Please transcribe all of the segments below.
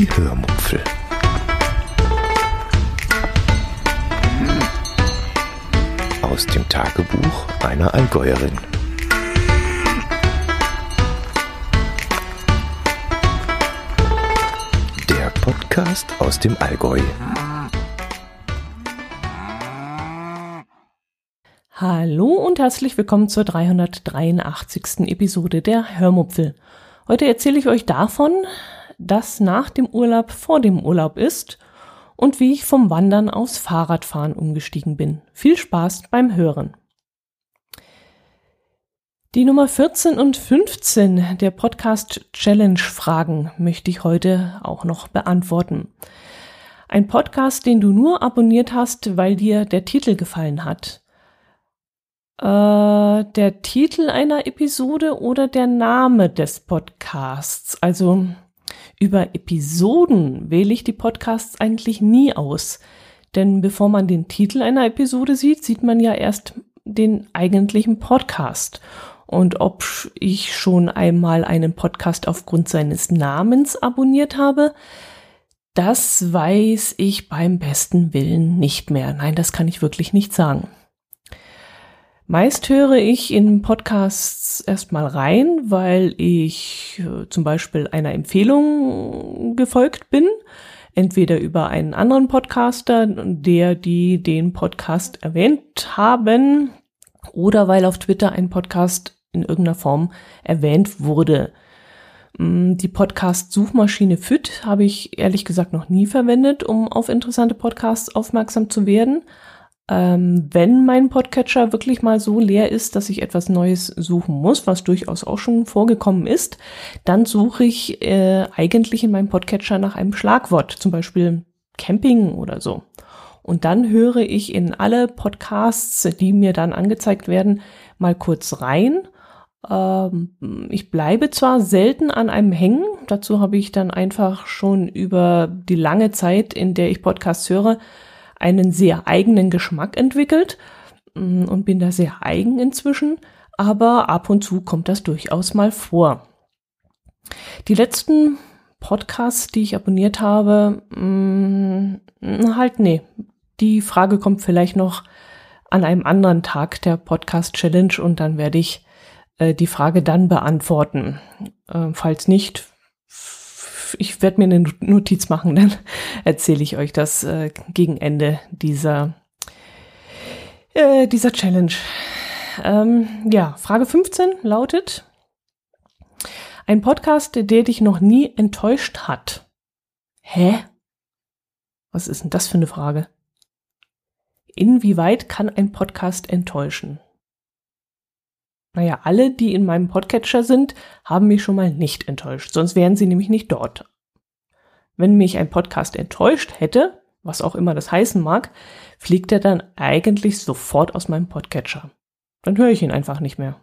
Die Hörmupfel. Aus dem Tagebuch einer Allgäuerin. Der Podcast aus dem Allgäu. Hallo und herzlich willkommen zur 383. Episode der Hörmupfel. Heute erzähle ich euch davon, dass nach dem Urlaub vor dem Urlaub ist und wie ich vom Wandern aufs Fahrradfahren umgestiegen bin. Viel Spaß beim Hören. Die Nummer 14 und 15 der Podcast Challenge Fragen möchte ich heute auch noch beantworten. Ein Podcast, den du nur abonniert hast, weil dir der Titel gefallen hat. Äh, der Titel einer Episode oder der Name des Podcasts. Also über Episoden wähle ich die Podcasts eigentlich nie aus. Denn bevor man den Titel einer Episode sieht, sieht man ja erst den eigentlichen Podcast. Und ob ich schon einmal einen Podcast aufgrund seines Namens abonniert habe, das weiß ich beim besten Willen nicht mehr. Nein, das kann ich wirklich nicht sagen. Meist höre ich in Podcasts erstmal rein, weil ich äh, zum Beispiel einer Empfehlung gefolgt bin, entweder über einen anderen Podcaster, der die den Podcast erwähnt haben, oder weil auf Twitter ein Podcast in irgendeiner Form erwähnt wurde. Mm, die Podcast-Suchmaschine FIT habe ich ehrlich gesagt noch nie verwendet, um auf interessante Podcasts aufmerksam zu werden ähm, wenn mein Podcatcher wirklich mal so leer ist, dass ich etwas Neues suchen muss, was durchaus auch schon vorgekommen ist, dann suche ich äh, eigentlich in meinem Podcatcher nach einem Schlagwort, zum Beispiel Camping oder so. Und dann höre ich in alle Podcasts, die mir dann angezeigt werden, mal kurz rein. Ähm, ich bleibe zwar selten an einem hängen, dazu habe ich dann einfach schon über die lange Zeit, in der ich Podcasts höre, einen sehr eigenen Geschmack entwickelt mm, und bin da sehr eigen inzwischen, aber ab und zu kommt das durchaus mal vor. Die letzten Podcasts, die ich abonniert habe, mh, mm, halt nee. Die Frage kommt vielleicht noch an einem anderen Tag der Podcast Challenge und dann werde ich äh, die Frage dann beantworten. Äh, falls nicht, ich werde mir eine Notiz machen, dann erzähle ich euch das äh, gegen Ende dieser, äh, dieser Challenge. Ähm, ja, Frage 15 lautet, ein Podcast, der dich noch nie enttäuscht hat. Hä? Was ist denn das für eine Frage? Inwieweit kann ein Podcast enttäuschen? Naja, alle, die in meinem Podcatcher sind, haben mich schon mal nicht enttäuscht, sonst wären sie nämlich nicht dort. Wenn mich ein Podcast enttäuscht hätte, was auch immer das heißen mag, fliegt er dann eigentlich sofort aus meinem Podcatcher. Dann höre ich ihn einfach nicht mehr.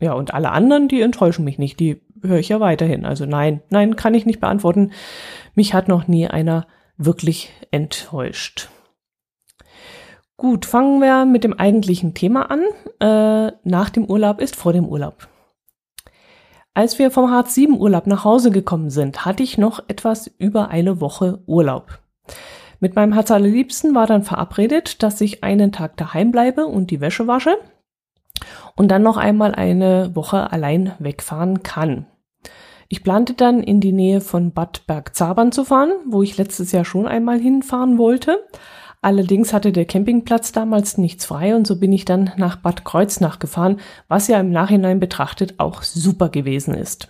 Ja, und alle anderen, die enttäuschen mich nicht, die höre ich ja weiterhin. Also nein, nein, kann ich nicht beantworten. Mich hat noch nie einer wirklich enttäuscht. Gut, fangen wir mit dem eigentlichen Thema an. Äh, nach dem Urlaub ist vor dem Urlaub. Als wir vom Hartz-IV-Urlaub nach Hause gekommen sind, hatte ich noch etwas über eine Woche Urlaub. Mit meinem Herz allerliebsten war dann verabredet, dass ich einen Tag daheim bleibe und die Wäsche wasche und dann noch einmal eine Woche allein wegfahren kann. Ich plante dann in die Nähe von Bad Bergzabern zu fahren, wo ich letztes Jahr schon einmal hinfahren wollte, Allerdings hatte der Campingplatz damals nichts frei und so bin ich dann nach Bad Kreuznach gefahren, was ja im Nachhinein betrachtet auch super gewesen ist.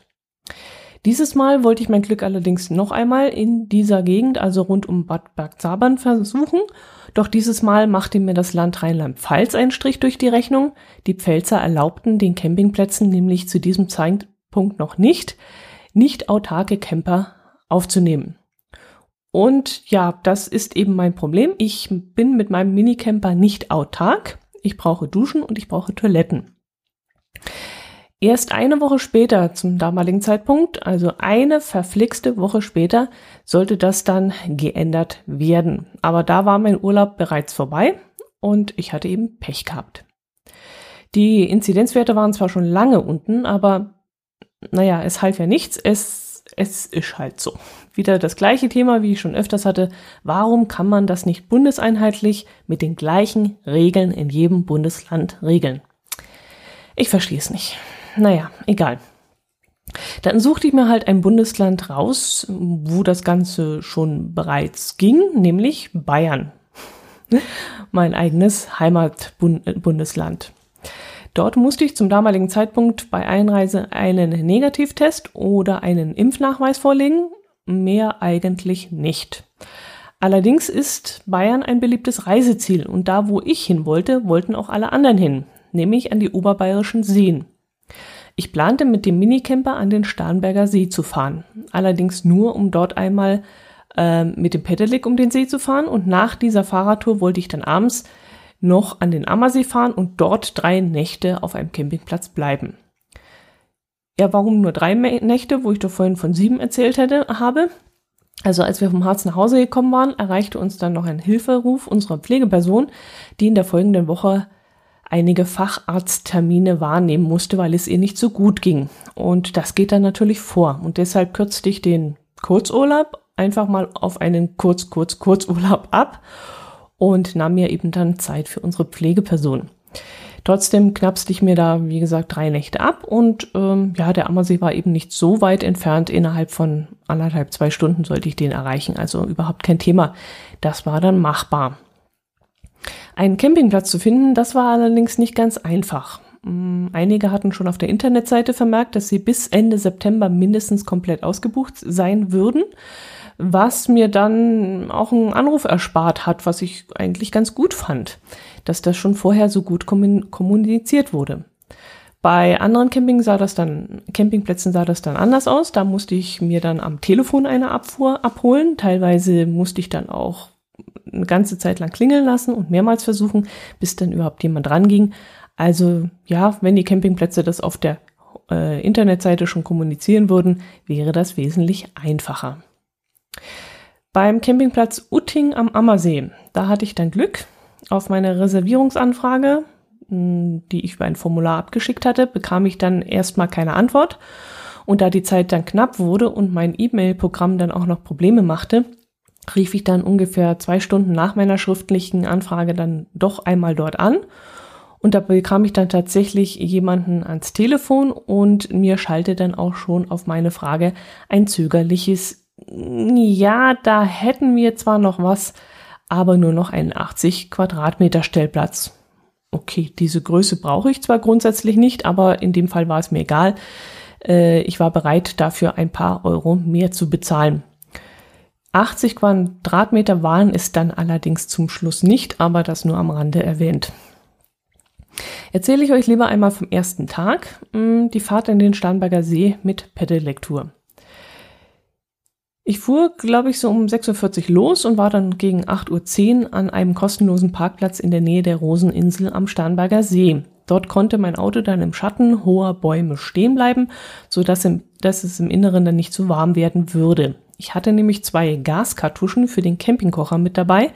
Dieses Mal wollte ich mein Glück allerdings noch einmal in dieser Gegend, also rund um Bad Bergzabern, versuchen. Doch dieses Mal machte mir das Land Rheinland-Pfalz einen Strich durch die Rechnung. Die Pfälzer erlaubten den Campingplätzen nämlich zu diesem Zeitpunkt noch nicht, nicht autarke Camper aufzunehmen. Und ja, das ist eben mein Problem. Ich bin mit meinem Minicamper nicht autark. Ich brauche Duschen und ich brauche Toiletten. Erst eine Woche später, zum damaligen Zeitpunkt, also eine verflixte Woche später, sollte das dann geändert werden. Aber da war mein Urlaub bereits vorbei und ich hatte eben Pech gehabt. Die Inzidenzwerte waren zwar schon lange unten, aber naja, es half ja nichts. Es es ist halt so. Wieder das gleiche Thema, wie ich schon öfters hatte. Warum kann man das nicht bundeseinheitlich mit den gleichen Regeln in jedem Bundesland regeln? Ich verstehe es nicht. Naja, egal. Dann suchte ich mir halt ein Bundesland raus, wo das Ganze schon bereits ging, nämlich Bayern. Mein eigenes Heimatbundesland. Dort musste ich zum damaligen Zeitpunkt bei Einreise einen Negativtest oder einen Impfnachweis vorlegen, mehr eigentlich nicht. Allerdings ist Bayern ein beliebtes Reiseziel und da, wo ich hin wollte, wollten auch alle anderen hin, nämlich an die oberbayerischen Seen. Ich plante mit dem Minicamper an den Starnberger See zu fahren, allerdings nur, um dort einmal äh, mit dem Pedelec um den See zu fahren und nach dieser Fahrradtour wollte ich dann abends noch an den Ammersee fahren und dort drei Nächte auf einem Campingplatz bleiben. Ja, warum nur drei Nächte, wo ich doch vorhin von sieben erzählt hätte, habe? Also als wir vom Harz nach Hause gekommen waren, erreichte uns dann noch ein Hilferuf unserer Pflegeperson, die in der folgenden Woche einige Facharzttermine wahrnehmen musste, weil es ihr nicht so gut ging. Und das geht dann natürlich vor. Und deshalb kürzte ich den Kurzurlaub einfach mal auf einen Kurz, Kurz, Kurzurlaub ab und nahm mir eben dann Zeit für unsere Pflegeperson. Trotzdem knapste ich mir da, wie gesagt, drei Nächte ab und ähm, ja, der Ammersee war eben nicht so weit entfernt. Innerhalb von anderthalb, zwei Stunden sollte ich den erreichen. Also überhaupt kein Thema. Das war dann machbar. Einen Campingplatz zu finden, das war allerdings nicht ganz einfach. Mm, einige hatten schon auf der Internetseite vermerkt, dass sie bis Ende September mindestens komplett ausgebucht sein würden was mir dann auch einen Anruf erspart hat, was ich eigentlich ganz gut fand, dass das schon vorher so gut kommuniziert wurde. Bei anderen Camping sah das dann, Campingplätzen sah das dann anders aus. Da musste ich mir dann am Telefon eine Abfuhr abholen. Teilweise musste ich dann auch eine ganze Zeit lang klingeln lassen und mehrmals versuchen, bis dann überhaupt jemand ranging. Also ja, wenn die Campingplätze das auf der äh, Internetseite schon kommunizieren würden, wäre das wesentlich einfacher. Beim Campingplatz Utting am Ammersee, da hatte ich dann Glück. Auf meine Reservierungsanfrage, hm, die ich über ein Formular abgeschickt hatte, bekam ich dann erstmal keine Antwort. Und da die Zeit dann knapp wurde und mein E-Mail-Programm dann auch noch Probleme machte, rief ich dann ungefähr zwei Stunden nach meiner schriftlichen Anfrage dann doch einmal dort an. Und da bekam ich dann tatsächlich jemanden ans Telefon und mir schallte dann auch schon auf meine Frage ein zögerliches ja, da hätten wir zwar noch was, aber nur noch einen 80 Quadratmeter Stellplatz. Okay, diese Größe brauche ich zwar grundsätzlich nicht, aber in dem Fall war es mir egal. Äh, ich war bereit, dafür ein paar Euro mehr zu bezahlen. 80 Quadratmeter waren es dann allerdings zum Schluss nicht, aber das nur am Rande erwähnt. Erzähle ich euch lieber einmal vom ersten Tag, hm, die Fahrt in den Starnberger See mit Pedellektur. Ich fuhr, glaube ich, so um 6.40 Uhr los und war dann gegen 8.10 Uhr an einem kostenlosen Parkplatz in der Nähe der Roseninsel am Starnberger See. Dort konnte mein Auto dann im Schatten hoher Bäume stehen bleiben, so dass, im, dass es im Inneren dann nicht zu warm werden würde. Ich hatte nämlich zwei Gaskartuschen für den Campingkocher mit dabei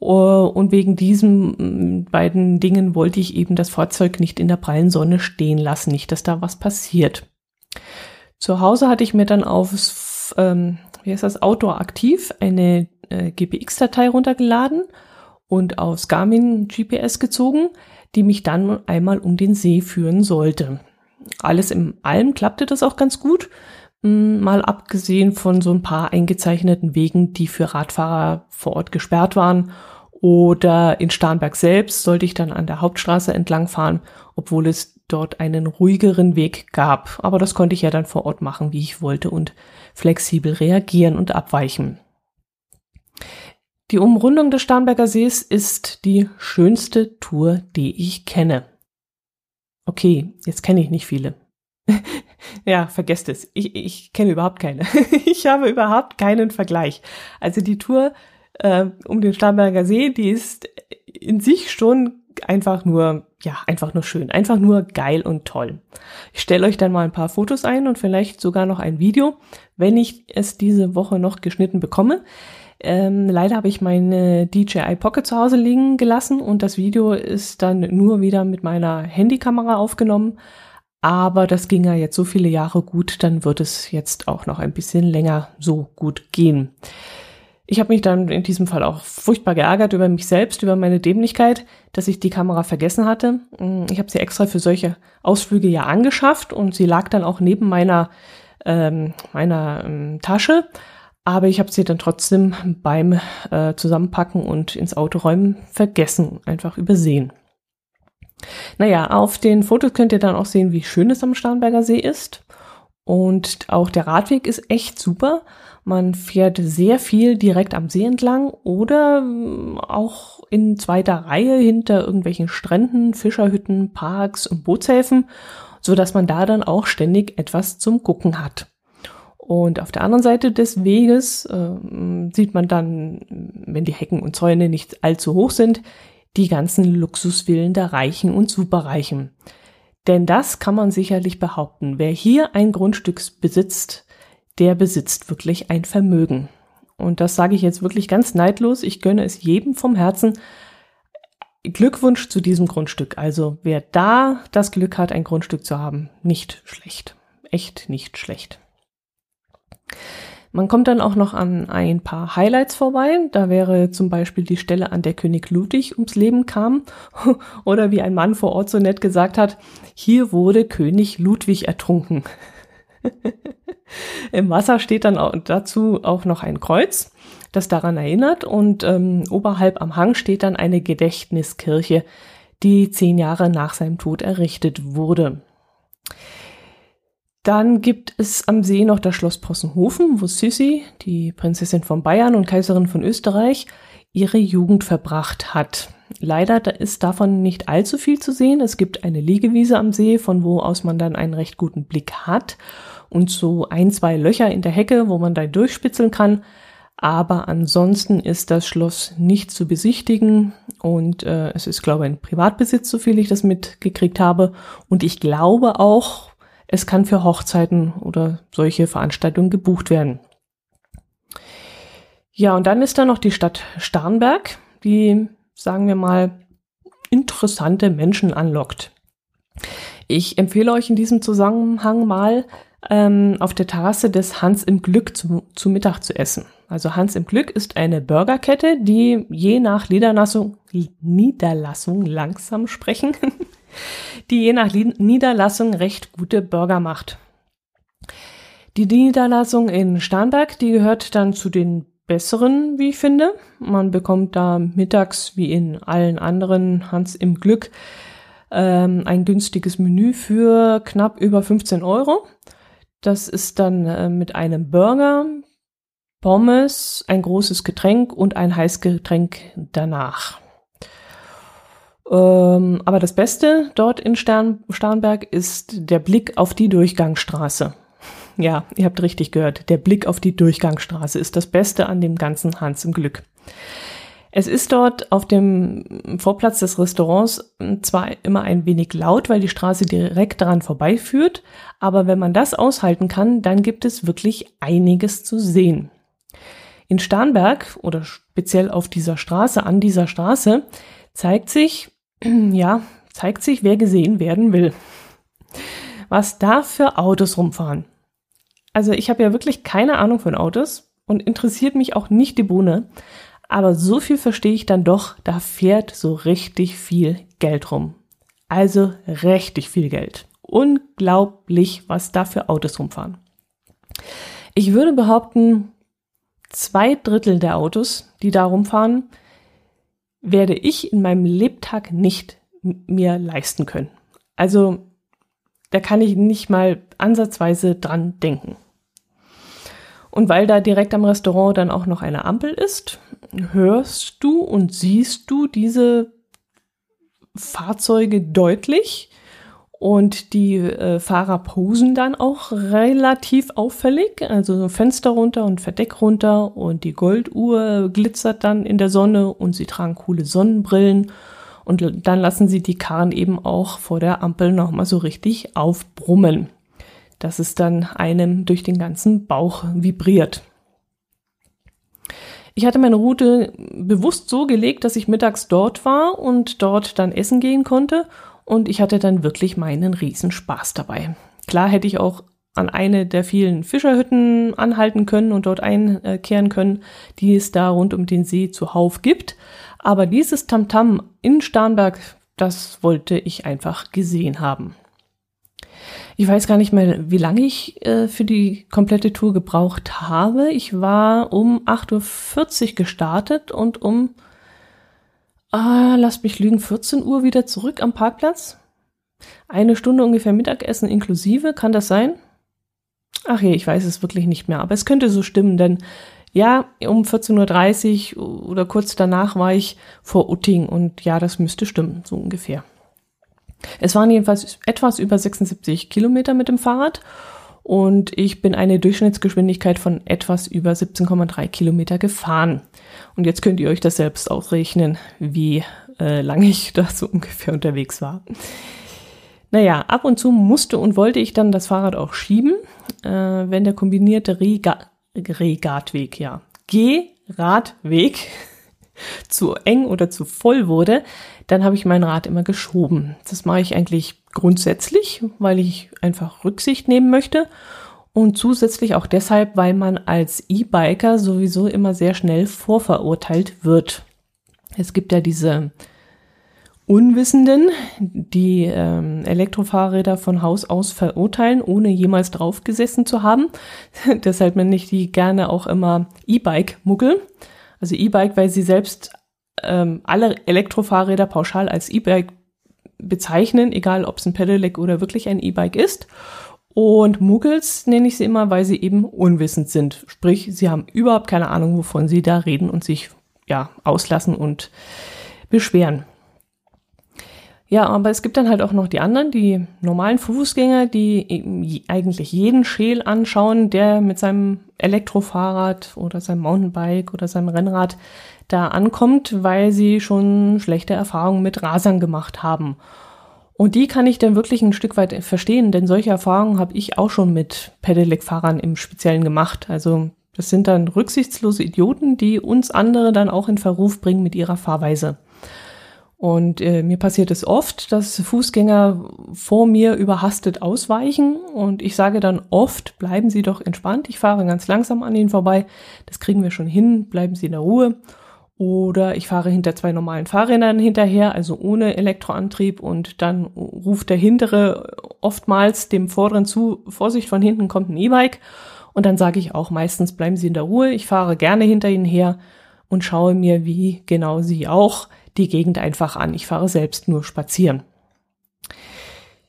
uh, und wegen diesen mm, beiden Dingen wollte ich eben das Fahrzeug nicht in der prallen Sonne stehen lassen, nicht, dass da was passiert. Zu Hause hatte ich mir dann aufs ähm, wie heißt das, Outdoor aktiv eine äh, GPX-Datei runtergeladen und aus Garmin GPS gezogen, die mich dann einmal um den See führen sollte. Alles im allem klappte das auch ganz gut, hm, mal abgesehen von so ein paar eingezeichneten Wegen, die für Radfahrer vor Ort gesperrt waren. Oder in Starnberg selbst sollte ich dann an der Hauptstraße entlang fahren, obwohl es dort einen ruhigeren Weg gab. Aber das konnte ich ja dann vor Ort machen, wie ich wollte und flexibel reagieren und abweichen. Die Umrundung des Starnberger Sees ist die schönste Tour, die ich kenne. Okay, jetzt kenne ich nicht viele. ja, vergesst es. Ich, ich kenne überhaupt keine. ich habe überhaupt keinen Vergleich. Also die Tour äh, um den Starnberger See, die ist in sich schon einfach nur, ja, einfach nur schön, einfach nur geil und toll. Ich stelle euch dann mal ein paar Fotos ein und vielleicht sogar noch ein Video, wenn ich es diese Woche noch geschnitten bekomme. Ähm, leider habe ich meine DJI Pocket zu Hause liegen gelassen und das Video ist dann nur wieder mit meiner Handykamera aufgenommen. Aber das ging ja jetzt so viele Jahre gut, dann wird es jetzt auch noch ein bisschen länger so gut gehen. Ich habe mich dann in diesem Fall auch furchtbar geärgert über mich selbst, über meine Dämlichkeit, dass ich die Kamera vergessen hatte. Ich habe sie extra für solche Ausflüge ja angeschafft und sie lag dann auch neben meiner, ähm, meiner ähm, Tasche. Aber ich habe sie dann trotzdem beim äh, Zusammenpacken und ins Auto räumen vergessen, einfach übersehen. Naja, auf den Fotos könnt ihr dann auch sehen, wie schön es am Starnberger See ist. Und auch der Radweg ist echt super. Man fährt sehr viel direkt am See entlang oder ähm, auch in zweiter Reihe hinter irgendwelchen Stränden, Fischerhütten, Parks und Bootshäfen, so dass man da dann auch ständig etwas zum Gucken hat. Und auf der anderen Seite des Weges äh, sieht man dann, wenn die Hecken und Zäune nicht allzu hoch sind, die ganzen Luxusvillen der Reichen und Superreichen. Denn das kann man sicherlich behaupten. Wer hier ein Grundstück besitzt, der besitzt wirklich ein Vermögen. Und das sage ich jetzt wirklich ganz neidlos. Ich gönne es jedem vom Herzen. Glückwunsch zu diesem Grundstück. Also wer da das Glück hat, ein Grundstück zu haben, nicht schlecht. Echt nicht schlecht. Man kommt dann auch noch an ein paar Highlights vorbei. Da wäre zum Beispiel die Stelle, an der König Ludwig ums Leben kam. Oder wie ein Mann vor Ort so nett gesagt hat, hier wurde König Ludwig ertrunken. Im Wasser steht dann auch dazu auch noch ein Kreuz, das daran erinnert. Und ähm, oberhalb am Hang steht dann eine Gedächtniskirche, die zehn Jahre nach seinem Tod errichtet wurde. Dann gibt es am See noch das Schloss Possenhofen, wo Sissi, die Prinzessin von Bayern und Kaiserin von Österreich, ihre Jugend verbracht hat. Leider ist davon nicht allzu viel zu sehen. Es gibt eine Liegewiese am See, von wo aus man dann einen recht guten Blick hat und so ein, zwei Löcher in der Hecke, wo man da durchspitzeln kann. Aber ansonsten ist das Schloss nicht zu besichtigen und äh, es ist, glaube ich, ein Privatbesitz, so viel ich das mitgekriegt habe. Und ich glaube auch, es kann für Hochzeiten oder solche Veranstaltungen gebucht werden. Ja, und dann ist da noch die Stadt Starnberg, die, sagen wir mal, interessante Menschen anlockt. Ich empfehle euch in diesem Zusammenhang mal ähm, auf der Terrasse des Hans im Glück zu, zu Mittag zu essen. Also Hans im Glück ist eine Burgerkette, die je nach Niederlassung, Niederlassung langsam sprechen, die je nach Niederlassung recht gute Burger macht. Die Niederlassung in Starnberg, die gehört dann zu den besseren, wie ich finde. Man bekommt da mittags wie in allen anderen Hans im Glück ähm, ein günstiges Menü für knapp über 15 Euro. Das ist dann äh, mit einem Burger, Pommes, ein großes Getränk und ein Heißgetränk danach. Ähm, aber das Beste dort in Stern, Starnberg ist der Blick auf die Durchgangsstraße. Ja, ihr habt richtig gehört. Der Blick auf die Durchgangsstraße ist das Beste an dem ganzen Hans im Glück. Es ist dort auf dem Vorplatz des Restaurants zwar immer ein wenig laut, weil die Straße direkt daran vorbeiführt, aber wenn man das aushalten kann, dann gibt es wirklich einiges zu sehen. In Starnberg oder speziell auf dieser Straße, an dieser Straße, zeigt sich, ja, zeigt sich, wer gesehen werden will. Was da für Autos rumfahren. Also ich habe ja wirklich keine Ahnung von Autos und interessiert mich auch nicht die Bohne. Aber so viel verstehe ich dann doch, da fährt so richtig viel Geld rum. Also richtig viel Geld. Unglaublich, was da für Autos rumfahren. Ich würde behaupten, zwei Drittel der Autos, die da rumfahren, werde ich in meinem Lebtag nicht mir leisten können. Also da kann ich nicht mal ansatzweise dran denken. Und weil da direkt am Restaurant dann auch noch eine Ampel ist, hörst du und siehst du diese Fahrzeuge deutlich? Und die äh, Fahrer posen dann auch relativ auffällig, also so Fenster runter und Verdeck runter und die Golduhr glitzert dann in der Sonne und sie tragen coole Sonnenbrillen. Und dann lassen sie die Karren eben auch vor der Ampel nochmal so richtig aufbrummen, dass es dann einem durch den ganzen Bauch vibriert. Ich hatte meine Route bewusst so gelegt, dass ich mittags dort war und dort dann essen gehen konnte und ich hatte dann wirklich meinen Riesenspaß dabei. Klar hätte ich auch an eine der vielen Fischerhütten anhalten können und dort einkehren können, die es da rund um den See zuhauf gibt. Aber dieses Tamtam in Starnberg, das wollte ich einfach gesehen haben. Ich weiß gar nicht mehr, wie lange ich äh, für die komplette Tour gebraucht habe. Ich war um 8.40 Uhr gestartet und um, ah, lasst mich lügen, 14 Uhr wieder zurück am Parkplatz. Eine Stunde ungefähr Mittagessen inklusive, kann das sein? Ach je, ich weiß es wirklich nicht mehr, aber es könnte so stimmen, denn ja, um 14.30 Uhr oder kurz danach war ich vor Utting und ja, das müsste stimmen, so ungefähr. Es waren jedenfalls etwas über 76 Kilometer mit dem Fahrrad und ich bin eine Durchschnittsgeschwindigkeit von etwas über 17,3 Kilometer gefahren. Und jetzt könnt ihr euch das selbst ausrechnen, wie äh, lange ich da so ungefähr unterwegs war. Naja, ab und zu musste und wollte ich dann das Fahrrad auch schieben, äh, wenn der kombinierte Rega Regatweg, ja, Geh-Radweg zu eng oder zu voll wurde, dann habe ich mein Rad immer geschoben. Das mache ich eigentlich grundsätzlich, weil ich einfach Rücksicht nehmen möchte und zusätzlich auch deshalb, weil man als E-Biker sowieso immer sehr schnell vorverurteilt wird. Es gibt ja diese Unwissenden, die ähm, Elektrofahrräder von Haus aus verurteilen, ohne jemals draufgesessen zu haben. Deshalb nenne ich die gerne auch immer E-Bike-Muggel. Also E-Bike, weil sie selbst ähm, alle Elektrofahrräder pauschal als E-Bike bezeichnen, egal ob es ein Pedelec oder wirklich ein E-Bike ist. Und Muggels nenne ich sie immer, weil sie eben unwissend sind. Sprich, sie haben überhaupt keine Ahnung, wovon sie da reden und sich ja auslassen und beschweren. Ja, aber es gibt dann halt auch noch die anderen, die normalen Fußgänger, die eigentlich jeden Schäl anschauen, der mit seinem Elektrofahrrad oder seinem Mountainbike oder seinem Rennrad da ankommt, weil sie schon schlechte Erfahrungen mit Rasern gemacht haben. Und die kann ich dann wirklich ein Stück weit verstehen, denn solche Erfahrungen habe ich auch schon mit Pedelec-Fahrern im Speziellen gemacht. Also das sind dann rücksichtslose Idioten, die uns andere dann auch in Verruf bringen mit ihrer Fahrweise. Und äh, mir passiert es oft, dass Fußgänger vor mir überhastet ausweichen und ich sage dann oft, bleiben Sie doch entspannt, ich fahre ganz langsam an Ihnen vorbei, das kriegen wir schon hin, bleiben Sie in der Ruhe. Oder ich fahre hinter zwei normalen Fahrrädern hinterher, also ohne Elektroantrieb und dann ruft der hintere oftmals dem vorderen zu, Vorsicht, von hinten kommt ein E-Bike. Und dann sage ich auch meistens, bleiben Sie in der Ruhe, ich fahre gerne hinter Ihnen her und schaue mir, wie genau Sie auch die Gegend einfach an. Ich fahre selbst nur spazieren.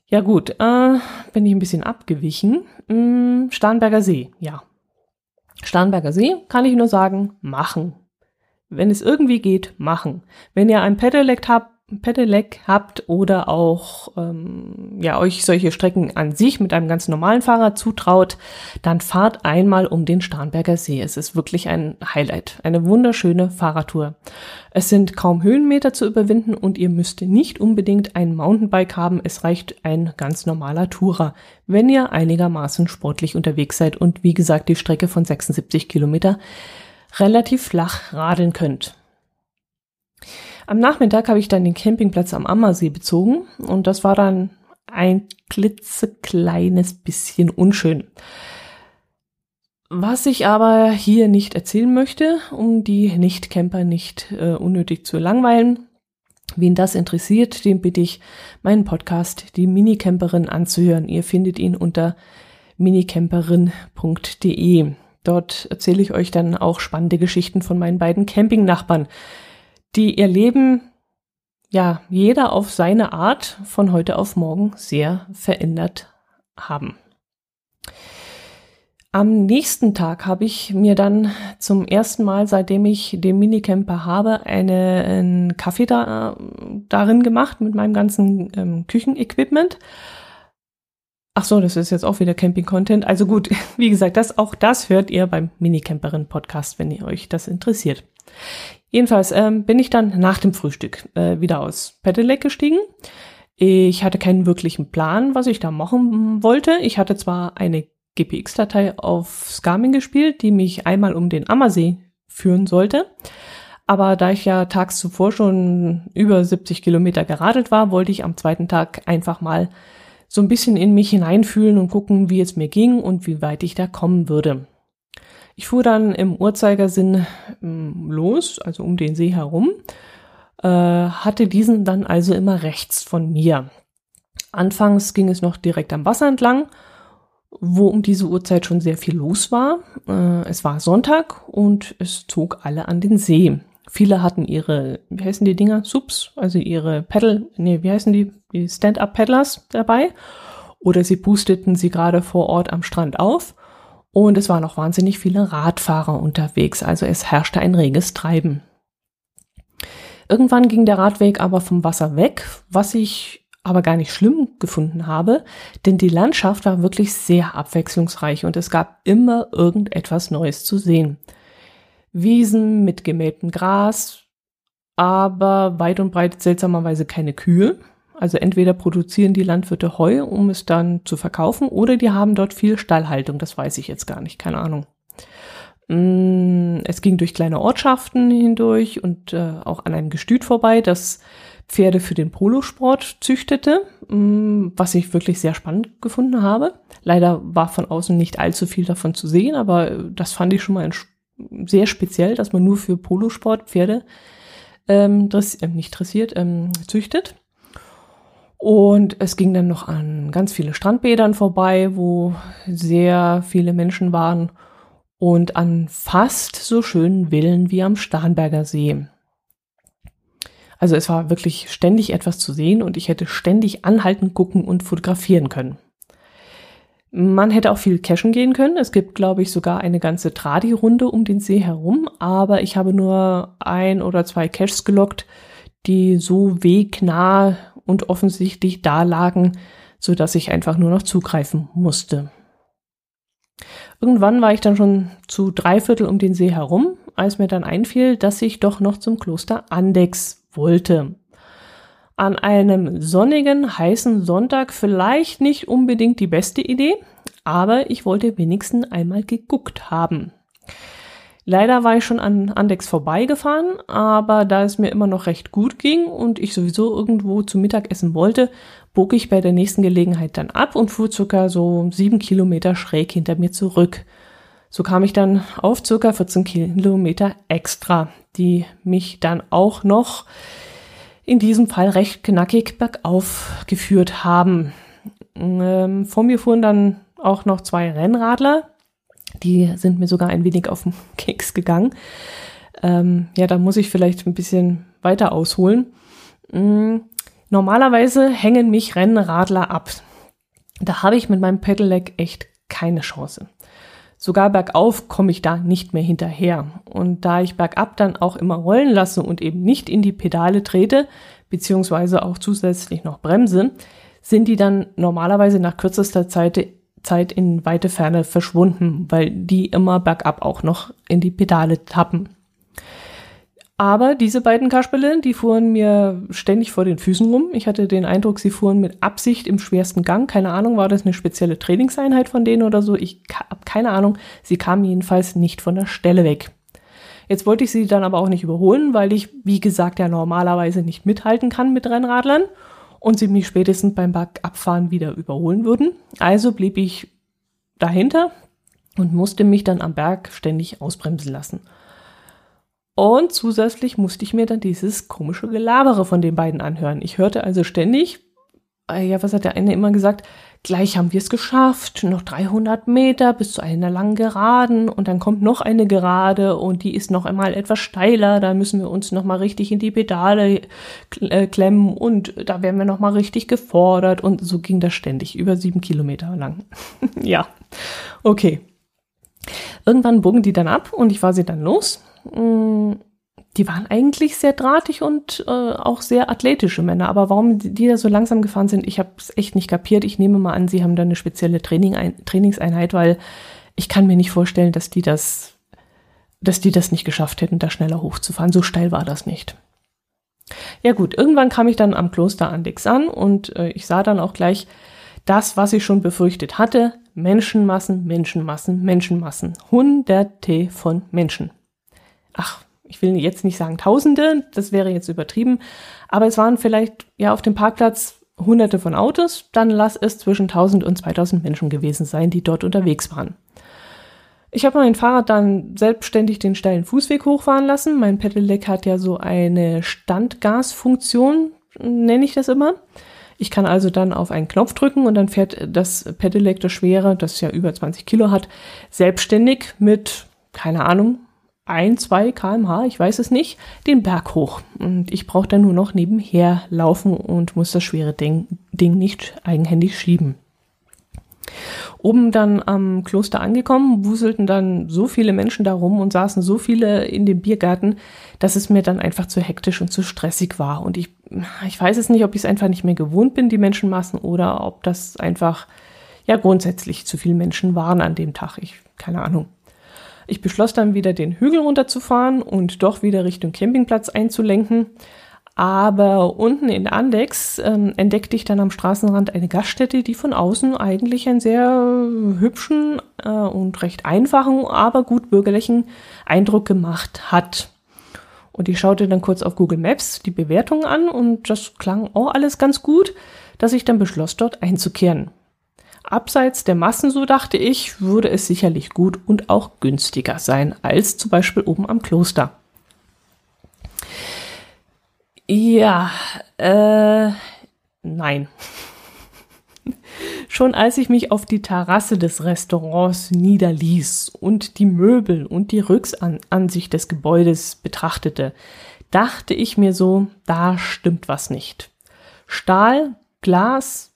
Ja gut, äh, bin ich ein bisschen abgewichen. Hm, Starnberger See, ja. Starnberger See kann ich nur sagen, machen. Wenn es irgendwie geht, machen. Wenn ihr ein Pedelec habt, Pedelec habt oder auch ähm, ja euch solche Strecken an sich mit einem ganz normalen Fahrrad zutraut, dann fahrt einmal um den Starnberger See. Es ist wirklich ein Highlight, eine wunderschöne Fahrradtour. Es sind kaum Höhenmeter zu überwinden und ihr müsst nicht unbedingt ein Mountainbike haben. Es reicht ein ganz normaler Tourer, wenn ihr einigermaßen sportlich unterwegs seid und wie gesagt die Strecke von 76 Kilometer relativ flach radeln könnt. Am Nachmittag habe ich dann den Campingplatz am Ammersee bezogen und das war dann ein klitzekleines bisschen unschön. Was ich aber hier nicht erzählen möchte, um die Nicht-Camper nicht äh, unnötig zu langweilen. Wen das interessiert, den bitte ich, meinen Podcast, die Minicamperin, anzuhören. Ihr findet ihn unter minicamperin.de. Dort erzähle ich euch dann auch spannende Geschichten von meinen beiden Campingnachbarn, die ihr Leben, ja, jeder auf seine Art von heute auf morgen sehr verändert haben. Am nächsten Tag habe ich mir dann zum ersten Mal, seitdem ich den Minicamper habe, eine, einen Kaffee da, darin gemacht mit meinem ganzen ähm, Küchenequipment. Ach so, das ist jetzt auch wieder Camping-Content. Also gut, wie gesagt, das, auch das hört ihr beim Minicamperin-Podcast, wenn ihr euch das interessiert. Jedenfalls ähm, bin ich dann nach dem Frühstück äh, wieder aus Pedelec gestiegen. Ich hatte keinen wirklichen Plan, was ich da machen wollte. Ich hatte zwar eine GPX-Datei auf Garmin gespielt, die mich einmal um den Ammersee führen sollte. Aber da ich ja tags zuvor schon über 70 Kilometer geradelt war, wollte ich am zweiten Tag einfach mal so ein bisschen in mich hineinfühlen und gucken, wie es mir ging und wie weit ich da kommen würde. Ich fuhr dann im Uhrzeigersinn ähm, los, also um den See herum, äh, hatte diesen dann also immer rechts von mir. Anfangs ging es noch direkt am Wasser entlang, wo um diese Uhrzeit schon sehr viel los war. Äh, es war Sonntag und es zog alle an den See. Viele hatten ihre, wie heißen die Dinger? Subs, also ihre Pedal, nee, wie heißen die? Die Stand-Up-Paddlers dabei. Oder sie boosteten sie gerade vor Ort am Strand auf. Und es waren auch wahnsinnig viele Radfahrer unterwegs, also es herrschte ein reges Treiben. Irgendwann ging der Radweg aber vom Wasser weg, was ich aber gar nicht schlimm gefunden habe, denn die Landschaft war wirklich sehr abwechslungsreich und es gab immer irgendetwas Neues zu sehen. Wiesen mit gemähtem Gras, aber weit und breit seltsamerweise keine Kühe. Also entweder produzieren die Landwirte Heu, um es dann zu verkaufen, oder die haben dort viel Stallhaltung. Das weiß ich jetzt gar nicht, keine Ahnung. Mm, es ging durch kleine Ortschaften hindurch und äh, auch an einem Gestüt vorbei, das Pferde für den Polosport züchtete, mm, was ich wirklich sehr spannend gefunden habe. Leider war von außen nicht allzu viel davon zu sehen, aber das fand ich schon mal sehr speziell, dass man nur für Polosport Pferde ähm, dress äh, nicht dressiert, ähm, züchtet. Und es ging dann noch an ganz viele Strandbädern vorbei, wo sehr viele Menschen waren und an fast so schönen Villen wie am Starnberger See. Also es war wirklich ständig etwas zu sehen und ich hätte ständig anhalten, gucken und fotografieren können. Man hätte auch viel cashen gehen können. Es gibt, glaube ich, sogar eine ganze Tradi-Runde um den See herum, aber ich habe nur ein oder zwei Caches gelockt, die so wegnah und offensichtlich da lagen, so dass ich einfach nur noch zugreifen musste. Irgendwann war ich dann schon zu drei Viertel um den See herum, als mir dann einfiel, dass ich doch noch zum Kloster Andex wollte. An einem sonnigen, heißen Sonntag vielleicht nicht unbedingt die beste Idee, aber ich wollte wenigstens einmal geguckt haben. Leider war ich schon an Andex vorbeigefahren, aber da es mir immer noch recht gut ging und ich sowieso irgendwo zu Mittag essen wollte, bog ich bei der nächsten Gelegenheit dann ab und fuhr circa so sieben Kilometer schräg hinter mir zurück. So kam ich dann auf circa 14 Kilometer extra, die mich dann auch noch in diesem Fall recht knackig bergauf geführt haben. Ähm, vor mir fuhren dann auch noch zwei Rennradler, die sind mir sogar ein wenig auf den Keks gegangen. Ähm, ja, da muss ich vielleicht ein bisschen weiter ausholen. Mhm. Normalerweise hängen mich Rennradler ab. Da habe ich mit meinem Pedelec echt keine Chance. Sogar bergauf komme ich da nicht mehr hinterher. Und da ich bergab dann auch immer rollen lasse und eben nicht in die Pedale trete, beziehungsweise auch zusätzlich noch bremse, sind die dann normalerweise nach kürzester Zeit Zeit in weite Ferne verschwunden, weil die immer bergab auch noch in die Pedale tappen. Aber diese beiden Kasperle, die fuhren mir ständig vor den Füßen rum. Ich hatte den Eindruck, sie fuhren mit Absicht im schwersten Gang. Keine Ahnung, war das eine spezielle Trainingseinheit von denen oder so? Ich habe keine Ahnung. Sie kamen jedenfalls nicht von der Stelle weg. Jetzt wollte ich sie dann aber auch nicht überholen, weil ich, wie gesagt, ja normalerweise nicht mithalten kann mit Rennradlern und sie mich spätestens beim Bergabfahren wieder überholen würden. Also blieb ich dahinter und musste mich dann am Berg ständig ausbremsen lassen. Und zusätzlich musste ich mir dann dieses komische Gelabere von den beiden anhören. Ich hörte also ständig, äh, ja, was hat der eine immer gesagt? Gleich haben wir es geschafft, noch 300 Meter bis zu einer langen Geraden und dann kommt noch eine Gerade und die ist noch einmal etwas steiler, da müssen wir uns noch mal richtig in die Pedale äh, klemmen und da werden wir noch mal richtig gefordert und so ging das ständig, über sieben Kilometer lang. ja, okay. Irgendwann bogen die dann ab und ich war sie dann los. Mm, die waren eigentlich sehr drahtig und äh, auch sehr athletische Männer. Aber warum die da so langsam gefahren sind, ich habe es echt nicht kapiert. Ich nehme mal an, sie haben da eine spezielle Training ein, Trainingseinheit, weil ich kann mir nicht vorstellen, dass die das, dass die das nicht geschafft hätten, da schneller hochzufahren. So steil war das nicht. Ja gut, irgendwann kam ich dann am Kloster Andix an und äh, ich sah dann auch gleich das, was ich schon befürchtet hatte. Menschenmassen, Menschenmassen, Menschenmassen. Hunderte von Menschen. Ach, ich will jetzt nicht sagen Tausende, das wäre jetzt übertrieben, aber es waren vielleicht ja auf dem Parkplatz hunderte von Autos, dann lass es zwischen 1000 und 2000 Menschen gewesen sein, die dort unterwegs waren. Ich habe mein Fahrrad dann selbstständig den steilen Fußweg hochfahren lassen. Mein Pedelec hat ja so eine Standgasfunktion, nenne ich das immer. Ich kann also dann auf einen Knopf drücken und dann fährt das Pedelec, das schwere, das ja über 20 Kilo hat, selbstständig mit, keine Ahnung, ein, zwei kmh, ich weiß es nicht, den Berg hoch. Und ich brauche dann nur noch nebenher laufen und muss das schwere Ding, Ding nicht eigenhändig schieben. Oben dann am Kloster angekommen, wuselten dann so viele Menschen darum und saßen so viele in dem Biergarten, dass es mir dann einfach zu hektisch und zu stressig war. Und ich, ich weiß es nicht, ob ich es einfach nicht mehr gewohnt bin, die Menschenmassen, oder ob das einfach ja grundsätzlich zu viele Menschen waren an dem Tag. Ich, keine Ahnung. Ich beschloss dann wieder den Hügel runterzufahren und doch wieder Richtung Campingplatz einzulenken. Aber unten in Andex ähm, entdeckte ich dann am Straßenrand eine Gaststätte, die von außen eigentlich einen sehr hübschen äh, und recht einfachen, aber gut bürgerlichen Eindruck gemacht hat. Und ich schaute dann kurz auf Google Maps die Bewertungen an und das klang auch alles ganz gut, dass ich dann beschloss, dort einzukehren. Abseits der Massen, so dachte ich, würde es sicherlich gut und auch günstiger sein als zum Beispiel oben am Kloster. Ja, äh, nein. Schon als ich mich auf die Terrasse des Restaurants niederließ und die Möbel und die Rücksansicht des Gebäudes betrachtete, dachte ich mir so, da stimmt was nicht. Stahl, Glas,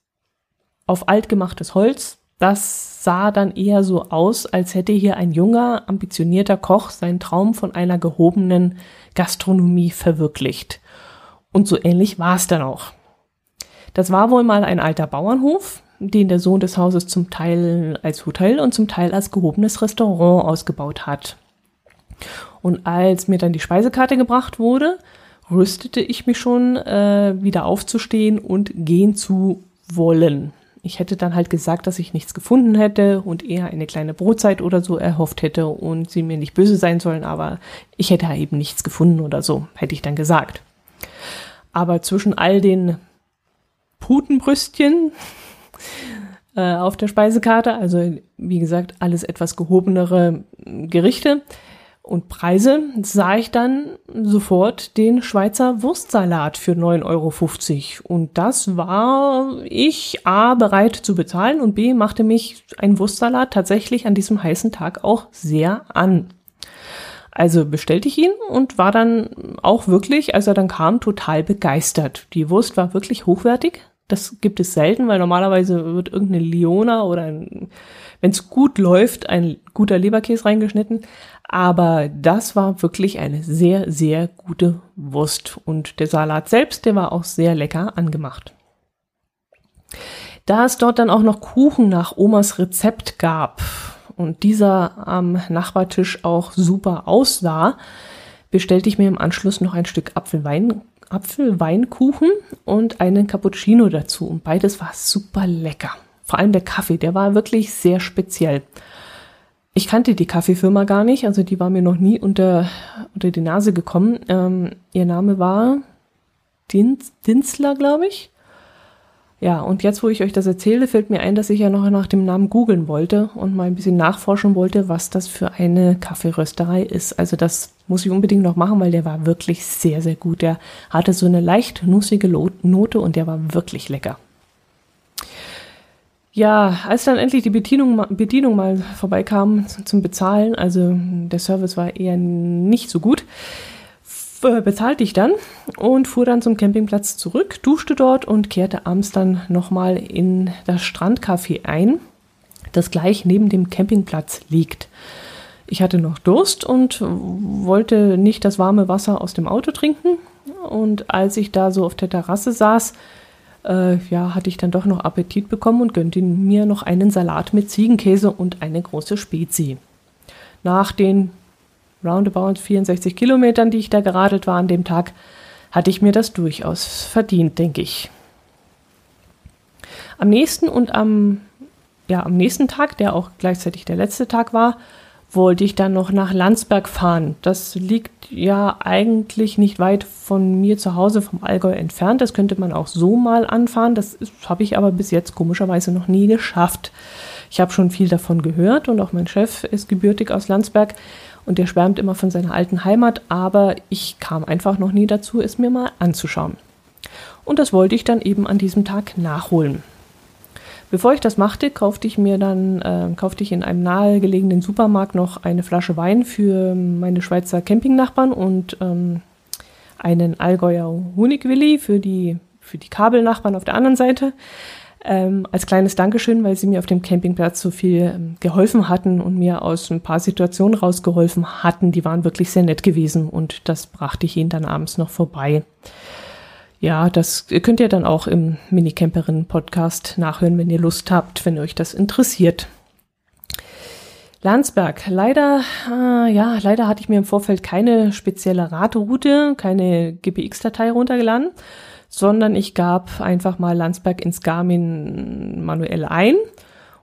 auf altgemachtes Holz. Das sah dann eher so aus, als hätte hier ein junger, ambitionierter Koch seinen Traum von einer gehobenen Gastronomie verwirklicht. Und so ähnlich war es dann auch. Das war wohl mal ein alter Bauernhof, den der Sohn des Hauses zum Teil als Hotel und zum Teil als gehobenes Restaurant ausgebaut hat. Und als mir dann die Speisekarte gebracht wurde, rüstete ich mich schon, äh, wieder aufzustehen und gehen zu wollen. Ich hätte dann halt gesagt, dass ich nichts gefunden hätte und eher eine kleine Brotzeit oder so erhofft hätte und sie mir nicht böse sein sollen, aber ich hätte eben nichts gefunden oder so, hätte ich dann gesagt. Aber zwischen all den Putenbrüstchen äh, auf der Speisekarte, also wie gesagt, alles etwas gehobenere Gerichte, und Preise sah ich dann sofort den Schweizer Wurstsalat für 9,50 Euro. Und das war ich A bereit zu bezahlen und B machte mich ein Wurstsalat tatsächlich an diesem heißen Tag auch sehr an. Also bestellte ich ihn und war dann auch wirklich, als er dann kam, total begeistert. Die Wurst war wirklich hochwertig. Das gibt es selten, weil normalerweise wird irgendeine Liona oder wenn es gut läuft, ein guter Leberkäse reingeschnitten. Aber das war wirklich eine sehr, sehr gute Wurst. Und der Salat selbst, der war auch sehr lecker angemacht. Da es dort dann auch noch Kuchen nach Omas Rezept gab und dieser am Nachbartisch auch super aussah, bestellte ich mir im Anschluss noch ein Stück Apfelwein, Apfelweinkuchen und einen Cappuccino dazu. Und beides war super lecker. Vor allem der Kaffee, der war wirklich sehr speziell. Ich kannte die Kaffeefirma gar nicht, also die war mir noch nie unter, unter die Nase gekommen. Ähm, ihr Name war Dins, Dinsler, glaube ich. Ja, und jetzt, wo ich euch das erzähle, fällt mir ein, dass ich ja noch nach dem Namen googeln wollte und mal ein bisschen nachforschen wollte, was das für eine Kaffeerösterei ist. Also das muss ich unbedingt noch machen, weil der war wirklich sehr, sehr gut. Der hatte so eine leicht nussige Note und der war wirklich lecker. Ja, als dann endlich die Bedienung, Bedienung mal vorbeikam zum Bezahlen, also der Service war eher nicht so gut, bezahlte ich dann und fuhr dann zum Campingplatz zurück, duschte dort und kehrte abends dann nochmal in das Strandcafé ein, das gleich neben dem Campingplatz liegt. Ich hatte noch Durst und wollte nicht das warme Wasser aus dem Auto trinken. Und als ich da so auf der Terrasse saß, äh, ja, hatte ich dann doch noch Appetit bekommen und gönnte mir noch einen Salat mit Ziegenkäse und eine große Spezi. Nach den roundabout 64 Kilometern, die ich da geradelt war an dem Tag, hatte ich mir das durchaus verdient, denke ich. Am nächsten und am, ja, am nächsten Tag, der auch gleichzeitig der letzte Tag war, wollte ich dann noch nach Landsberg fahren. Das liegt ja eigentlich nicht weit von mir zu Hause vom Allgäu entfernt. Das könnte man auch so mal anfahren. Das habe ich aber bis jetzt komischerweise noch nie geschafft. Ich habe schon viel davon gehört und auch mein Chef ist gebürtig aus Landsberg und der schwärmt immer von seiner alten Heimat, aber ich kam einfach noch nie dazu, es mir mal anzuschauen. Und das wollte ich dann eben an diesem Tag nachholen. Bevor ich das machte, kaufte ich mir dann, äh, kaufte ich in einem nahegelegenen Supermarkt noch eine Flasche Wein für meine Schweizer Campingnachbarn und ähm, einen Allgäuer Honigwilli für die, für die Kabelnachbarn auf der anderen Seite. Ähm, als kleines Dankeschön, weil sie mir auf dem Campingplatz so viel ähm, geholfen hatten und mir aus ein paar Situationen rausgeholfen hatten. Die waren wirklich sehr nett gewesen und das brachte ich ihnen dann abends noch vorbei. Ja, das könnt ihr dann auch im Minicamperin-Podcast nachhören, wenn ihr Lust habt, wenn euch das interessiert. Landsberg. Leider, äh, ja, leider hatte ich mir im Vorfeld keine spezielle Rateroute, keine GPX-Datei runtergeladen, sondern ich gab einfach mal Landsberg ins Garmin manuell ein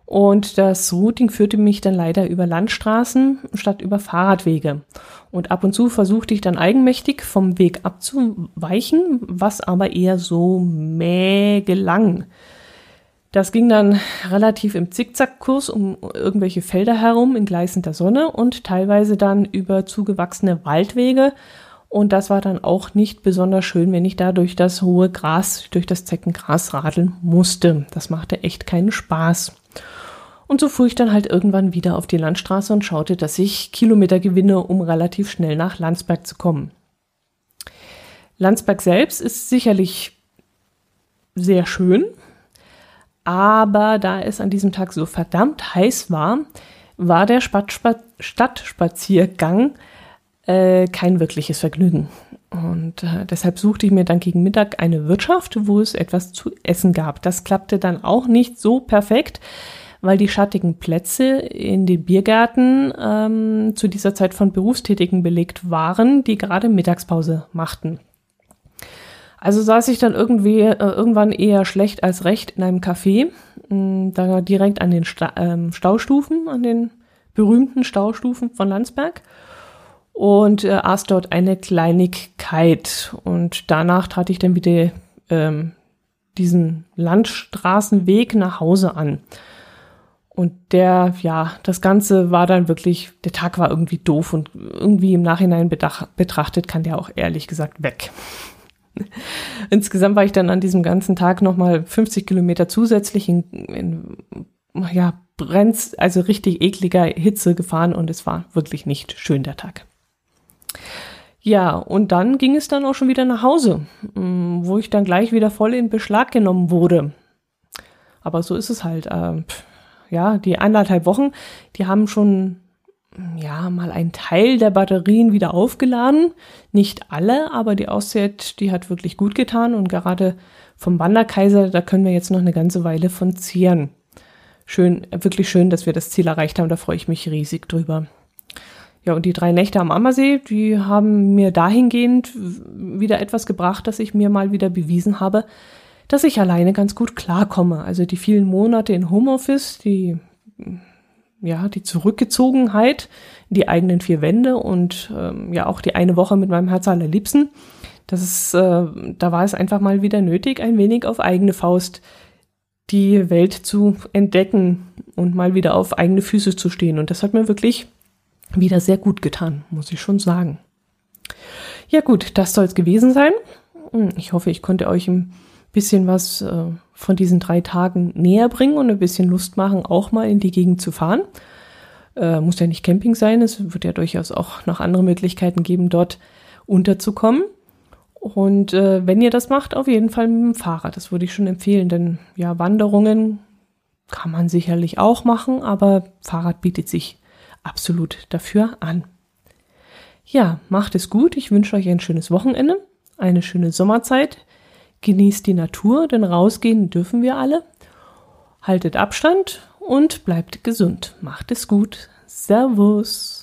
und das Routing führte mich dann leider über Landstraßen statt über Fahrradwege. Und ab und zu versuchte ich dann eigenmächtig vom Weg abzuweichen, was aber eher so mäh gelang. Das ging dann relativ im Zickzackkurs um irgendwelche Felder herum in gleißender Sonne und teilweise dann über zugewachsene Waldwege. Und das war dann auch nicht besonders schön, wenn ich da durch das hohe Gras, durch das Zeckengras radeln musste. Das machte echt keinen Spaß. Und so fuhr ich dann halt irgendwann wieder auf die Landstraße und schaute, dass ich Kilometer gewinne, um relativ schnell nach Landsberg zu kommen. Landsberg selbst ist sicherlich sehr schön, aber da es an diesem Tag so verdammt heiß war, war der Stadtspaziergang äh, kein wirkliches Vergnügen. Und äh, deshalb suchte ich mir dann gegen Mittag eine Wirtschaft, wo es etwas zu essen gab. Das klappte dann auch nicht so perfekt, weil die schattigen Plätze in den Biergärten ähm, zu dieser Zeit von Berufstätigen belegt waren, die gerade Mittagspause machten. Also saß ich dann irgendwie äh, irgendwann eher schlecht als recht in einem Café, mh, mm, da direkt an den Sta ähm, Staustufen, an den berühmten Staustufen von Landsberg und äh, aß dort eine Kleinigkeit. Und danach trat ich dann wieder ähm, diesen Landstraßenweg nach Hause an. Und der, ja, das Ganze war dann wirklich, der Tag war irgendwie doof und irgendwie im Nachhinein betrachtet kann der auch ehrlich gesagt weg. Insgesamt war ich dann an diesem ganzen Tag nochmal 50 Kilometer zusätzlich in, in ja, brennt, also richtig ekliger Hitze gefahren und es war wirklich nicht schön der Tag. Ja, und dann ging es dann auch schon wieder nach Hause, mm, wo ich dann gleich wieder voll in Beschlag genommen wurde. Aber so ist es halt. Äh, ja, die anderthalb Wochen, die haben schon ja, mal einen Teil der Batterien wieder aufgeladen. Nicht alle, aber die Auszeit, die hat wirklich gut getan und gerade vom Wanderkaiser, da können wir jetzt noch eine ganze Weile von zehren. Schön, wirklich schön, dass wir das Ziel erreicht haben, da freue ich mich riesig drüber. Ja, und die drei Nächte am Ammersee, die haben mir dahingehend wieder etwas gebracht, dass ich mir mal wieder bewiesen habe, dass ich alleine ganz gut klarkomme. Also die vielen Monate in Homeoffice, die, ja, die Zurückgezogenheit, die eigenen vier Wände und ähm, ja auch die eine Woche mit meinem Herz allerliebsten. Das ist, äh, da war es einfach mal wieder nötig, ein wenig auf eigene Faust die Welt zu entdecken und mal wieder auf eigene Füße zu stehen. Und das hat mir wirklich wieder sehr gut getan, muss ich schon sagen. Ja gut, das soll es gewesen sein. Ich hoffe, ich konnte euch im bisschen was äh, von diesen drei Tagen näher bringen und ein bisschen Lust machen, auch mal in die Gegend zu fahren. Äh, muss ja nicht Camping sein, es wird ja durchaus auch noch andere Möglichkeiten geben, dort unterzukommen. Und äh, wenn ihr das macht, auf jeden Fall mit dem Fahrrad. Das würde ich schon empfehlen, denn ja, Wanderungen kann man sicherlich auch machen, aber Fahrrad bietet sich absolut dafür an. Ja, macht es gut. Ich wünsche euch ein schönes Wochenende, eine schöne Sommerzeit. Genießt die Natur, denn rausgehen dürfen wir alle. Haltet Abstand und bleibt gesund. Macht es gut. Servus.